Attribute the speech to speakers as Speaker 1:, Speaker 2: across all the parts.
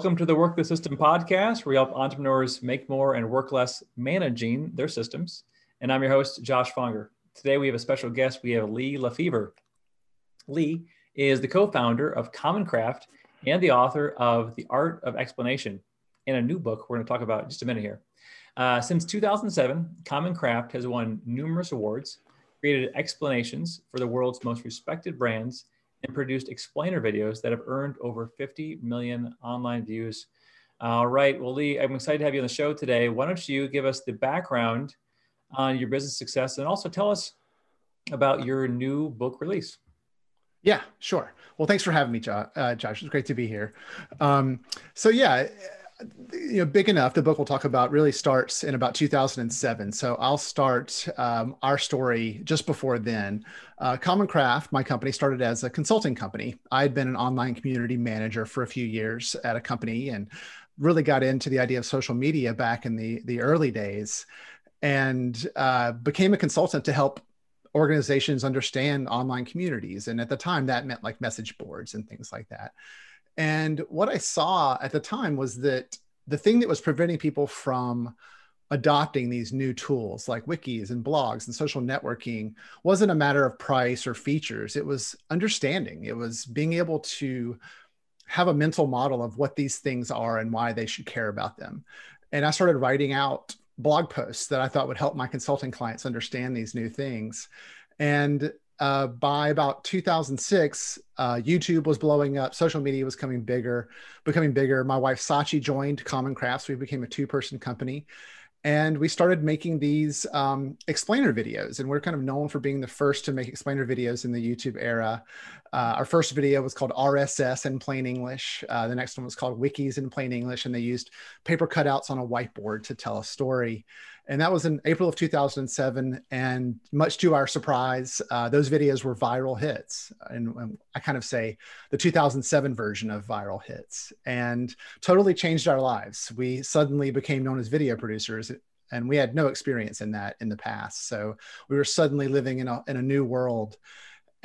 Speaker 1: Welcome to the Work the System podcast, where we help entrepreneurs make more and work less managing their systems. And I'm your host, Josh Fonger. Today we have a special guest. We have Lee LeFever. Lee is the co-founder of Common Craft and the author of The Art of Explanation and a new book we're going to talk about just a minute here. Uh, since 2007, Common Craft has won numerous awards, created explanations for the world's most respected brands, and produced explainer videos that have earned over 50 million online views. All right, well, Lee, I'm excited to have you on the show today. Why don't you give us the background on your business success and also tell us about your new book release?
Speaker 2: Yeah, sure. Well, thanks for having me, uh, Josh. It's great to be here. Um, so, yeah, you know, big enough. The book we'll talk about really starts in about 2007. So I'll start um, our story just before then. Uh, Common Craft, my company, started as a consulting company. I had been an online community manager for a few years at a company and really got into the idea of social media back in the the early days, and uh, became a consultant to help organizations understand online communities. And at the time, that meant like message boards and things like that. And what I saw at the time was that the thing that was preventing people from adopting these new tools like wikis and blogs and social networking wasn't a matter of price or features. It was understanding, it was being able to have a mental model of what these things are and why they should care about them. And I started writing out blog posts that I thought would help my consulting clients understand these new things. And uh, by about 2006, uh, YouTube was blowing up, social media was coming bigger, becoming bigger. My wife Sachi joined Common Crafts. We became a two-person company, and we started making these um, explainer videos. And we're kind of known for being the first to make explainer videos in the YouTube era. Uh, our first video was called RSS in plain English. Uh, the next one was called Wikis in plain English, and they used paper cutouts on a whiteboard to tell a story and that was in April of 2007. And much to our surprise, uh, those videos were viral hits. And, and, I kind of say the 2007 version of viral hits and totally changed our lives. We suddenly became known as video producers and we had no experience in that in the past. So we were suddenly living in a, in a new world.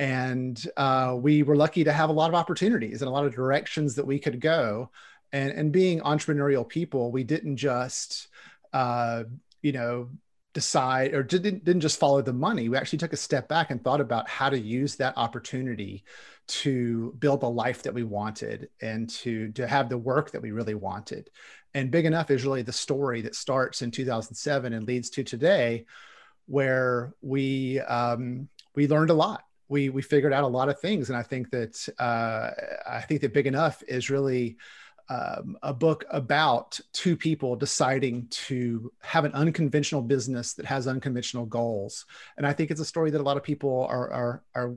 Speaker 2: And uh, we were lucky to have a lot of opportunities and a lot of directions that we could go. And, and being entrepreneurial people, we didn't just uh, you know, decide or didn't didn't just follow the money. We actually took a step back and thought about how to use that opportunity to build the life that we wanted and to to have the work that we really wanted. And big enough is really the story that starts in 2007 and leads to today, where we um, we learned a lot. We we figured out a lot of things, and I think that uh, I think that big enough is really um, a book about two people deciding to have an unconventional business that has unconventional goals. And I think it's a story that a lot of people are are are,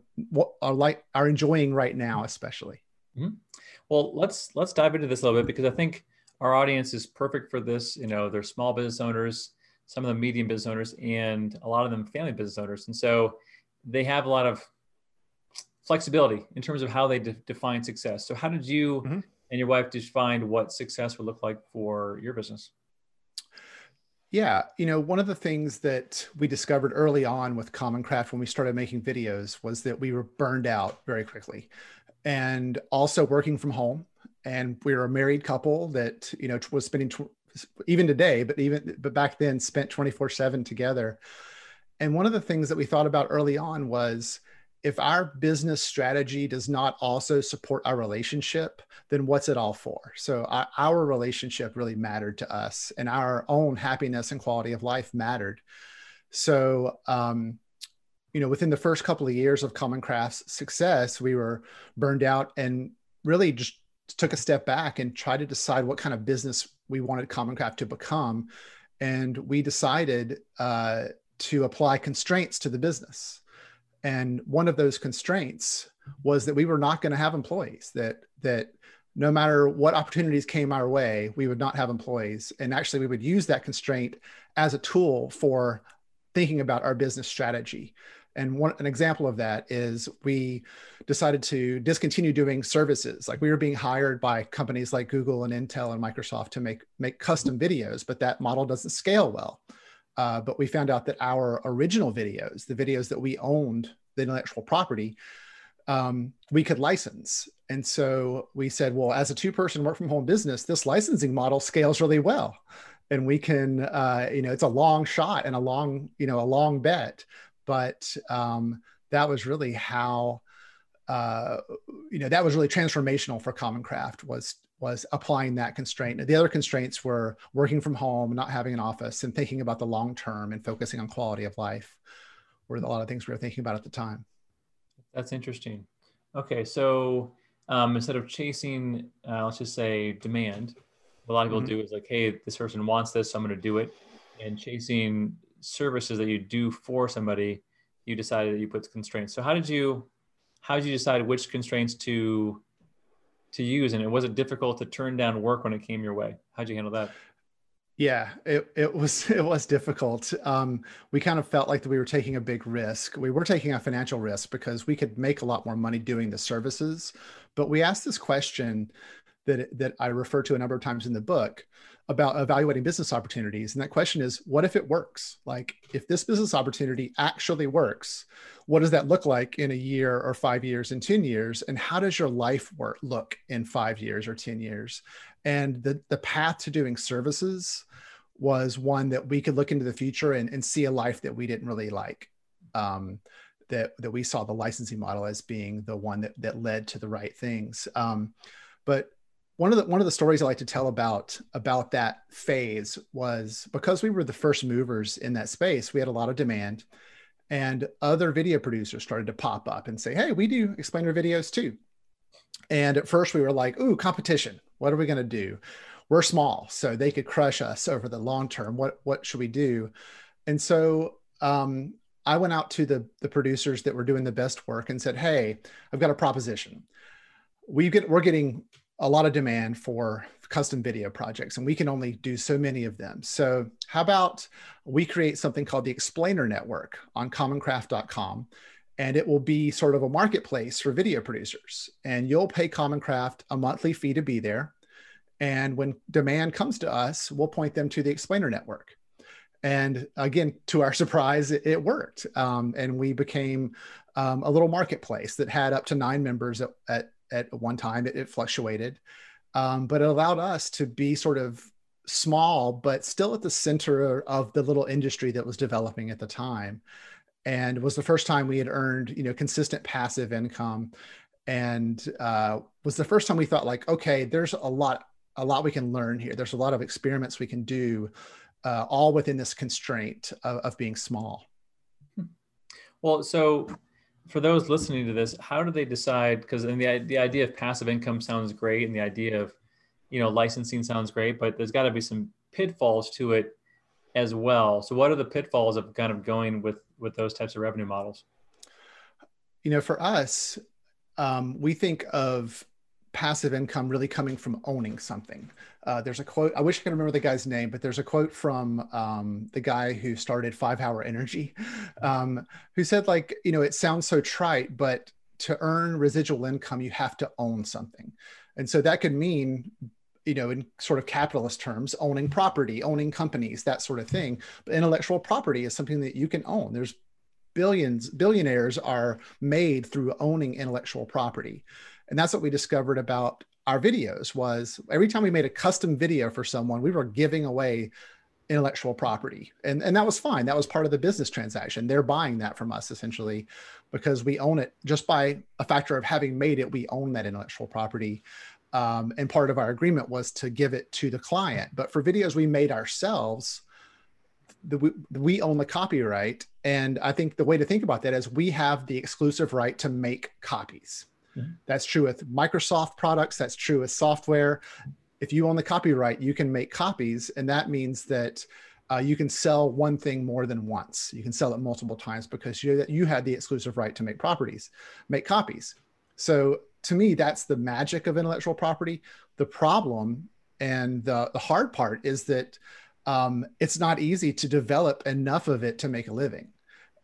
Speaker 2: are like are enjoying right now, especially.
Speaker 1: Mm-hmm. Well, let's let's dive into this a little bit because I think our audience is perfect for this. You know, they're small business owners, some of them medium business owners, and a lot of them family business owners, and so they have a lot of flexibility in terms of how they de- define success. So, how did you mm-hmm and your wife defined what success would look like for your business.
Speaker 2: Yeah, you know, one of the things that we discovered early on with Common Craft when we started making videos was that we were burned out very quickly. And also working from home. And we were a married couple that, you know, was spending tw- even today, but even but back then spent 24/7 together. And one of the things that we thought about early on was if our business strategy does not also support our relationship, then what's it all for? So our, our, relationship really mattered to us, and our own happiness and quality of life mattered. So, um, you know, within the first couple of years of Common Craft's success, we were burned out and really just took a step back and tried to decide what kind of business we wanted Common Craft to become, and we decided uh, to apply constraints to the business and one of those constraints was that we were not going to have employees that that no matter what opportunities came our way we would not have employees. And actually we would use that constraint as a tool for thinking about our business strategy. And one an example of that is we decided to discontinue doing services. Like we were being hired by companies like google and intel and microsoft to make make custom videos but that model doesn't scale well uh, but we found out that our original videos, the videos that we owned, the intellectual property, um, we could license. And so we said, well, as a two person work from home business, this licensing model scales really well. And we can, uh, you know, it's a long shot and a long, you know, a long bet. But um, that was really how, uh, you know, that was really transformational for Common Craft was was applying that constraint. The other constraints were working from home, not having an office, and thinking about the long term and focusing on quality of life were a lot of things we were thinking about at the time.
Speaker 1: That's interesting. Okay, so um, instead of chasing, uh, let's just say demand, what a lot of people mm-hmm. do is like, hey, this person wants this, so I'm going to do it. And chasing services that you do for somebody, you decided that you put constraints. So how did you, how did you decide which constraints to to use? And it was it difficult to turn down work when it came your way? How'd you handle that?
Speaker 2: Yeah, it, it was it was difficult. Um, we kind of felt like that we were taking a big risk. We were taking a financial risk because we could make a lot more money doing the services. But we asked this question that that I refer to a number of times in the book about evaluating business opportunities. And that question is, what if it works? Like, if this business opportunity actually works, what does that look like in a year or five years and 10 years? And how does your life work look in five years or 10 years? And the, the path to doing services was one that we could look into the future and, and see a life that we didn't really like. Um, that, that we saw the licensing model as being the one that, that led to the right things. Um, but one of the one of the stories I like to tell about about that phase was because we were the first movers in that space, we had a lot of demand, and other video producers started to pop up and say, "Hey, we do explainer videos too." And at first, we were like, "Ooh, competition! What are we going to do? We're small, so they could crush us over the long term. What what should we do?" And so um, I went out to the the producers that were doing the best work and said, "Hey, I've got a proposition. We get we're getting a lot of demand for custom video projects and we can only do so many of them. So how about we create something called the Explainer Network on commoncraft.com and it will be sort of a marketplace for video producers. And you'll pay commoncraft a monthly fee to be there. And when demand comes to us we'll point them to the explainer network. And again to our surprise it, it worked. Um, and we became um, a little marketplace that had up to nine members at, at at one time. It, it fluctuated, um, but it allowed us to be sort of small, but still at the center of the little industry that was developing at the time. And was the first time we had earned, you know, consistent passive income, and uh, was the first time we thought like, okay, there's a lot, a lot we can learn here. There's a lot of experiments we can do, uh, all within this constraint of, of being small.
Speaker 1: Well, so for those listening to this, how do they decide? Because the the idea of passive income sounds great, and the idea of you know licensing sounds great, but there's got to be some pitfalls to it as well. So, what are the pitfalls of kind of going with with those types of revenue models?
Speaker 2: You know, for us, um, we think of passive income really coming from owning something. Uh, there's a quote, I wish I could remember the guy's name, but there's a quote from um, the guy who started Five Hour Energy, um, who said, like, you know, it sounds so trite, but to earn residual income, you have to own something. And so that could mean, you know, in sort of capitalist terms, owning property, owning companies, that sort of thing. But intellectual property is something that you can own. There's billions, billionaires are made through owning intellectual property and that's what we discovered about our videos was every time we made a custom video for someone we were giving away intellectual property. And and that was fine. That was part of the business transaction. They're buying that from us essentially because we own it. Just by a factor of having made it we own that intellectual property. Um, and part of our agreement was to give it to the client. But for videos we made ourselves the, we, we own the copyright. And i think the way to think about that is we have the exclusive right to make copies That's true with Microsoft products. That's true with software. If you own the copyright, you can make copies, and that means that uh, you can sell one thing more than once. You can sell it multiple times because you you had the exclusive right to make properties, make copies. So to me, that's the magic of intellectual property. The problem and the, the hard part is that um, it's not easy to develop enough of it to make a living.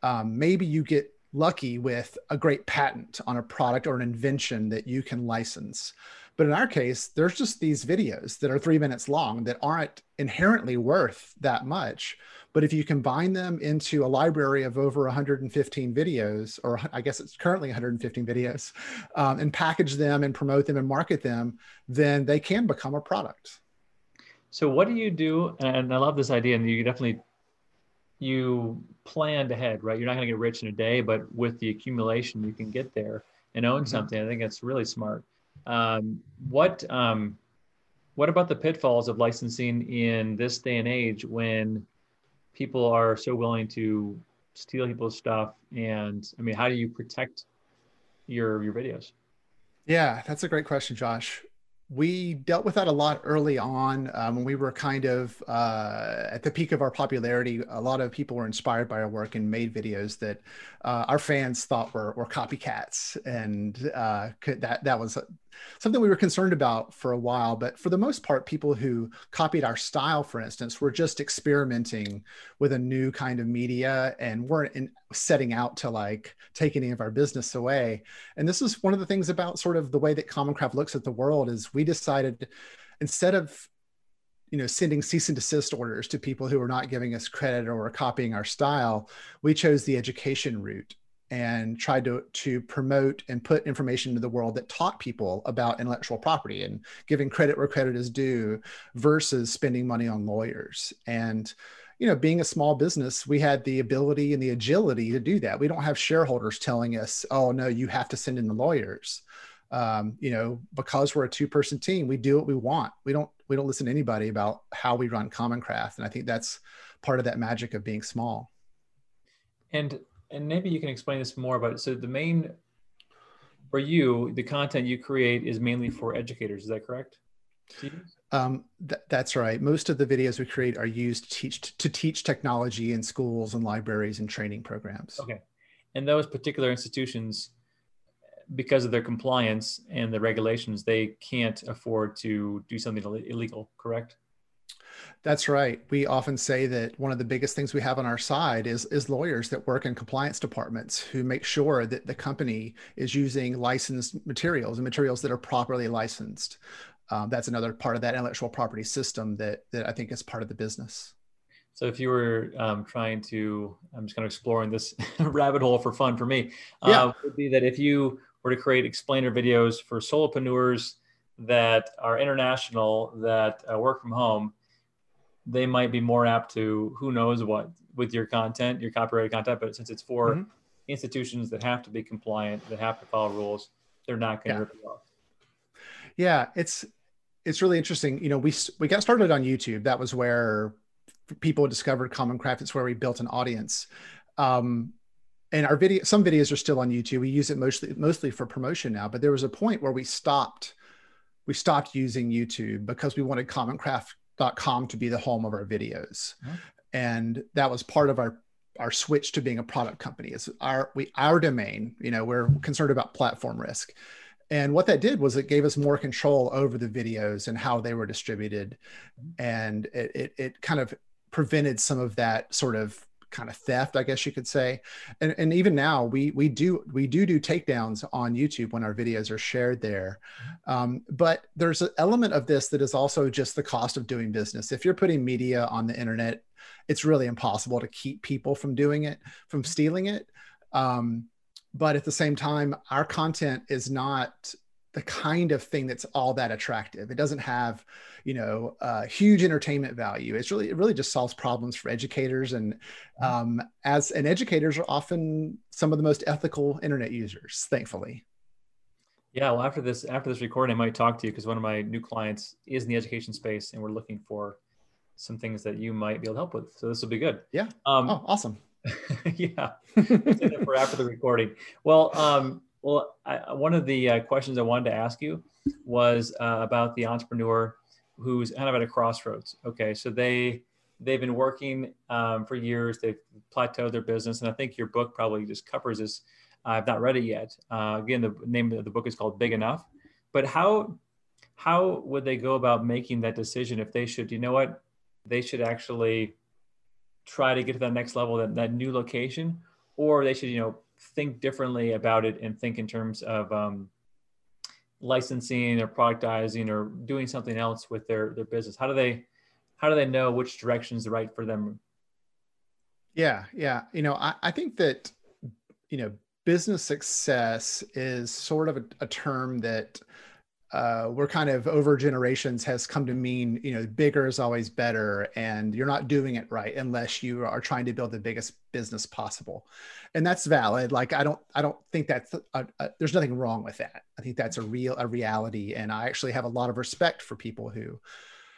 Speaker 2: Um, maybe you get lucky with a great patent on a product or an invention that you can license. But in our case, there's just these videos that are three minutes long that aren't inherently worth that much. But if you combine them into a library of over 115 videos, or I guess it's currently 115 videos, um, and package them and promote them and market them, then they can become a product.
Speaker 1: So what do you do? And I love this idea, and you definitely you planned ahead, right? You're not going to get rich in a day, but with the accumulation, you can get there and own mm-hmm. something. I think that's really smart. Um, what um, what about the pitfalls of licensing in this day and age when people are so willing to steal people's stuff? And I mean, how do you protect your your videos?
Speaker 2: Yeah, that's a great question, Josh we dealt with that a lot early on um, when we were kind of uh, at the peak of our popularity. A lot of people were inspired by our work and made videos that uh, our fans thought were, were copycats, and uh, that that was something we were concerned about for a while. But for the most part, people who copied our style, for instance, were just experimenting with a new kind of media and weren't in, setting out to like take any of our business away. And this is one of the things about sort of the way that Common Craft looks at the world is we decided instead of you know sending cease and desist orders to people who are not giving us credit or copying our style we chose the education route and tried to to promote and put information into the world that taught people about intellectual property and giving credit where credit is due versus spending money on lawyers. And you know being a small business we had the ability and the agility to do that. We don't have shareholders telling us oh no you have to send in the lawyers. Um, you know because we're a two person team we do what we want. We don't we don't listen to anybody about how we run common craft and i think that's part of that magic of being small.
Speaker 1: And and maybe you can explain this more about it. So the main for you, the content you create is mainly for educators. Is that correct?
Speaker 2: Um, th- that's right. Most of the videos we create are used to teach to teach technology in schools and libraries and training programs.
Speaker 1: Okay, and those particular institutions, because of their compliance and the regulations, they can't afford to do something illegal. Correct?
Speaker 2: That's right. We often say that one of the biggest things we have on our side is is lawyers that work in compliance departments who make sure that the company is using licensed materials and materials that are properly licensed. Um, that's another part of that intellectual property system that that I think is part of the business.
Speaker 1: So if you were um, trying to, I'm just kind of exploring this rabbit hole for fun for me. Uh, would be that if you were to create explainer videos for solopreneurs that are international that uh, work from home they might be more apt to who knows what with your content, your copyrighted content. But since it's for mm-hmm. institutions that have to be compliant, that have to follow rules, they're not going to yeah. rip you off.
Speaker 2: Yeah, it's it's really interesting. You know, we we got started on YouTube. That was where people discovered Common Craft. It's where we built an audience. Um, and our video, some videos are still on YouTube. We use it mostly mostly for promotion now. But there was a point where we stopped we stopped using YouTube because we wanted Common Craft com to be the home of our videos. Mm-hmm. And that was part of our our switch to being a product company is our we our domain, you know, we're concerned about platform risk. And what that did was it gave us more control over the videos and how they were distributed. Mm-hmm. And it, it, it kind of prevented some of that sort of kind of theft, I guess you could say. And, and even now, we we do we do do takedowns on YouTube when our videos are shared there. Um, but there's an element of this that is also just the cost of doing business. If you're putting media on the internet, it's really impossible to keep people from doing it, from stealing it. Um, but at the same time, our content is not the kind of thing that's all that attractive. It doesn't have, you know, uh, huge entertainment value. It's really, it really just solves problems for educators. And mm-hmm. um, as and educators are often some of the most ethical internet users, thankfully.
Speaker 1: Yeah, well, after this, after this recording, I might talk to you because one of my new clients is in the education space, and we're looking for some things that you might be able to help with. So this will be good.
Speaker 2: Yeah. Um, oh, awesome.
Speaker 1: yeah. for after the recording. Well, um, well, I, one of the uh, questions I wanted to ask you was uh, about the entrepreneur who's kind of at a crossroads. Okay, so they they've been working um, for years. They've plateaued their business, and I think your book probably just covers this. I've not read it yet. Uh, again, the name of the book is called Big Enough. But how how would they go about making that decision if they should? You know what? They should actually try to get to that next level, that, that new location, or they should you know think differently about it and think in terms of um, licensing or productizing or doing something else with their their business? How do they how do they know which direction is right for them?
Speaker 2: Yeah, yeah. You know, I, I think that, you know, business success is sort of a, a term that uh, we're kind of over generations has come to mean you know bigger is always better and you're not doing it right unless you are trying to build the biggest business possible. And that's valid. Like i don't i don't think that's a, a, there's nothing wrong with that. I think that's a real a reality. And i actually have a lot of respect for people who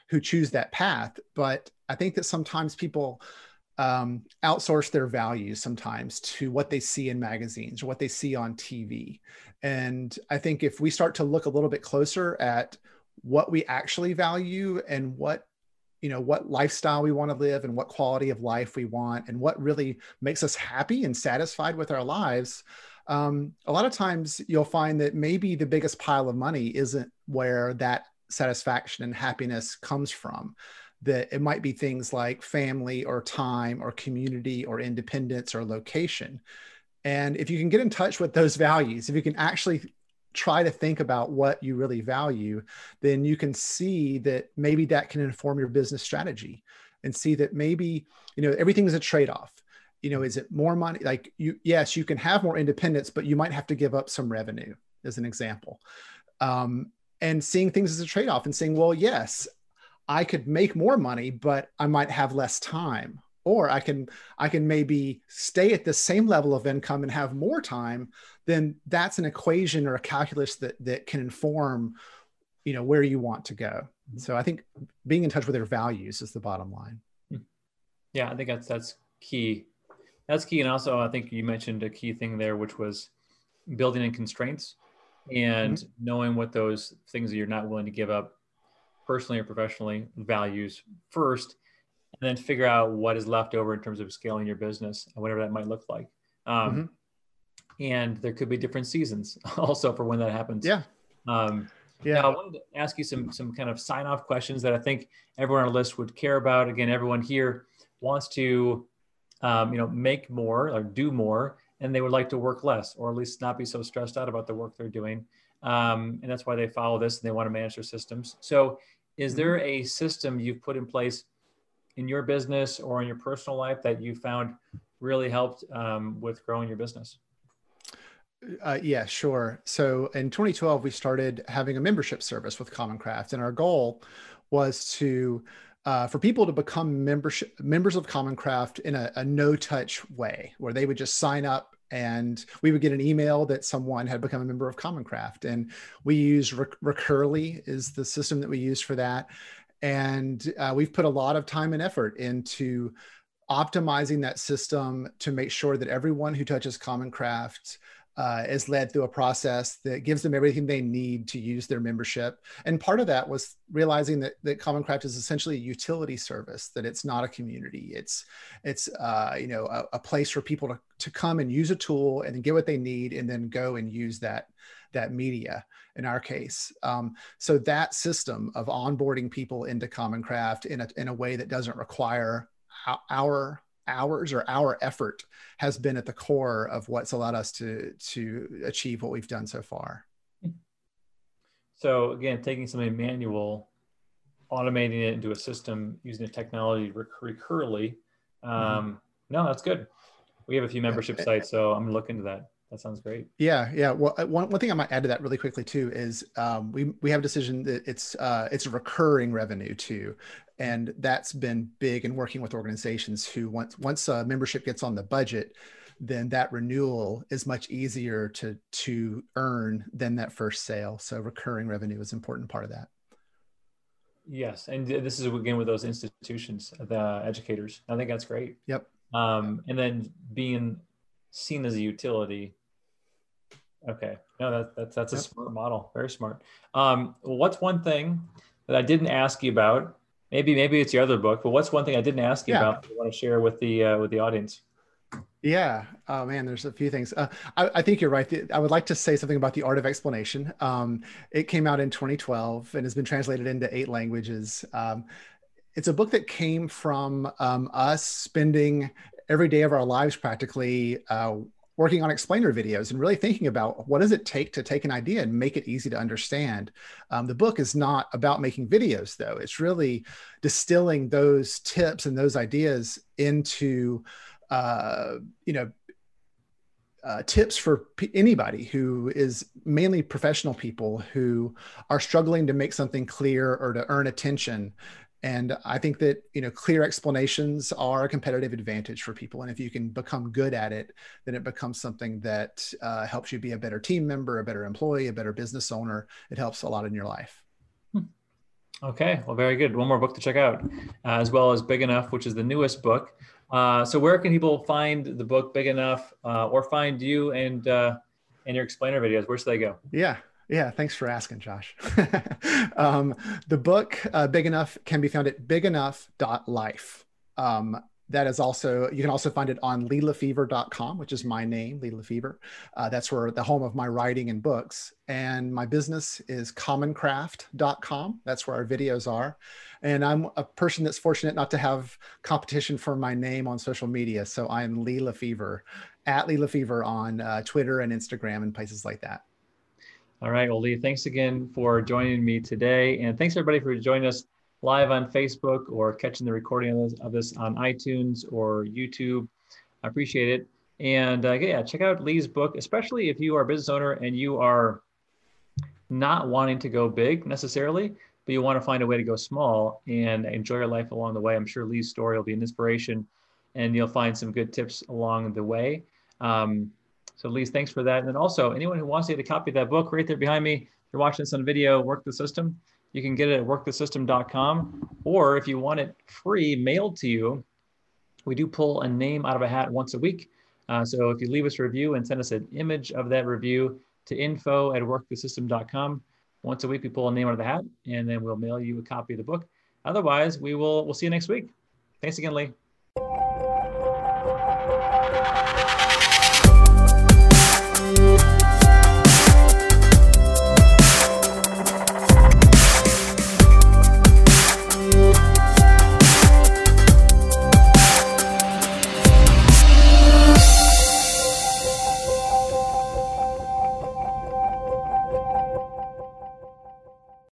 Speaker 2: who choose that path. But i think that sometimes people um, outsource their values sometimes to what they see in magazines or what they see on TV. And I think if we start to look a little bit closer at what we actually value and what you know what lifestyle we want to live and what quality of life we want and what really makes us happy and satisfied with our lives um, a lot of times you'll find that maybe the biggest pile of money isn't where that satisfaction and happiness comes from that it might be things like family or time or community or independence or location. And if you can get in touch with those values, if you can actually try to think about what you really value, then you can see that maybe that can inform your business strategy and see that maybe, you know, everything is a trade off. You know, is it more money? Like, you, yes, you can have more independence, but you might have to give up some revenue, as an example. Um, and seeing things as a trade off and saying, well, yes, I could make more money, but I might have less time. Or I can I can maybe stay at the same level of income and have more time. Then that's an equation or a calculus that that can inform, you know, where you want to go. Mm-hmm. So I think being in touch with their values is the bottom line. Hmm.
Speaker 1: Yeah, I think that's that's key. That's key. And also I think you mentioned a key thing there, which was building in constraints and mm-hmm. knowing what those things that you're not willing to give up personally or professionally values first and then figure out what is left over in terms of scaling your business and whatever that might look like. Um, mm-hmm. and there could be different seasons also for when that happens.
Speaker 2: Yeah. Um,
Speaker 1: yeah. i wanted to ask you some some kind of sign off questions that i think everyone on our list would care about. Again everyone here wants to um, you know make more or do more and they would like to work less or at least not be so stressed out about the work they're doing. Um, and that's why they follow this and they want to manage their systems. So is mm-hmm. there a system you've put in place in your business or in your personal life that you found really helped um, with growing your business?
Speaker 2: Uh, yeah, sure. So in 2012, we started having a membership service with Common Craft, and our goal was to uh, for people to become membership members of Common Craft in a, a no-touch way, where they would just sign up and we would get an email that someone had become a member of Common Craft. And we use Recurly is the system that we use for that. And uh, we've put a lot of time and effort into optimizing that system to make sure that everyone who touches Common Craft uh, is led through a process that gives them everything they need to use their membership. And part of that was realizing that, that Common Craft is essentially a utility service, that it's not a community. It's, it's uh, you know, a, a, place for people to, to come and use a tool and get what they need and then go and use that, that media in our case. Um, so that system of onboarding people into Common Craft in a, in a way that doesn't require our hours or our effort has been at the core of what's allowed us to to achieve what we've done so far.
Speaker 1: So again taking something manual automating it into a system using the technology recurly um, mm-hmm. no that's good. We have a few membership sites so i'm gonna look into that that sounds great.
Speaker 2: Yeah, yeah. Well, uh, one, one thing I might add to that really quickly too is um, we we have a decision that it's uh, it's recurring revenue too, and that's been big in working with organizations who once once a membership gets on the budget, then that renewal is much easier to to earn than that first sale. So recurring revenue is an important part of that.
Speaker 1: Yes, and this is again with those institutions, the educators. I think that's great.
Speaker 2: Yep.
Speaker 1: Um, and then being seen as a utility Okay. No, that, that's that's a yep. smart model. Very smart. Um, what's one thing that I didn't ask you about? Maybe maybe it's your other book, but what's one thing I didn't ask you yeah. about that you want to share with the uh, with the audience?
Speaker 2: Yeah. Oh man, there's a few things. Uh, I, I, think you're right. I would like to say something about the art of explanation. Um, it came out in 2012 and has been translated into eight languages. Um, it's a book that came from um, us spending every day of our lives practically uh, working on explainer videos and really thinking about what does it take to take an idea and make it easy to understand. Um, the book is not about making videos though. It's really distilling those tips and those ideas into uh, you know, uh, tips for p- anybody who is mainly professional people who are struggling to make something clear or to earn attention and i think that you know clear explanations are a competitive advantage for people. And if you can become good at it then it becomes something that uh, helps you be a better team member a better employee a better business owner. It helps a lot in your life.
Speaker 1: Hmm. okay. Well very good. One more book to check out uh, as well as big enough which is the newest book. Uh, so where can people find the book big enough uh, or find you and uh, and your explainer videos? Where should they go?
Speaker 2: Yeah yeah, thanks for asking, Josh. um, the book uh, Big Enough can be found at bigenough.life. Um, that is also, you can also find it on leelefever.com, which is my name, Lee LeFever. Uh, that's where the home of my writing and books. And my business is commoncraft.com. That's where our videos are. And I'm a person that's fortunate not to have competition for my name on social media. So I'm Lee LeFever at Lee LeFever on uh, Twitter and Instagram and places like that.
Speaker 1: All right, well, Lee, thanks again for joining me today. And thanks everybody for joining us live on Facebook or catching the recording of this, of this on iTunes or YouTube. I appreciate it. And uh, yeah, check out Lee's book, especially if you are a business owner and you are not wanting to go big necessarily, but you want to find a way to go small and enjoy your life along the way. I'm sure Lee's story will be an inspiration and you'll find some good tips along the way. Um, so Lise, thanks for that. And then also anyone who wants to get a copy of that book right there behind me, if you're watching this on video, Work the System, you can get it at workthesystem.com. Or if you want it free mailed to you, we do pull a name out of a hat once a week. Uh, so if you leave us a review and send us an image of that review to info at workthesystem.com, once a week we pull a name out of the hat and then we'll mail you a copy of the book. Otherwise, we will we'll see you next week. Thanks again, Lee.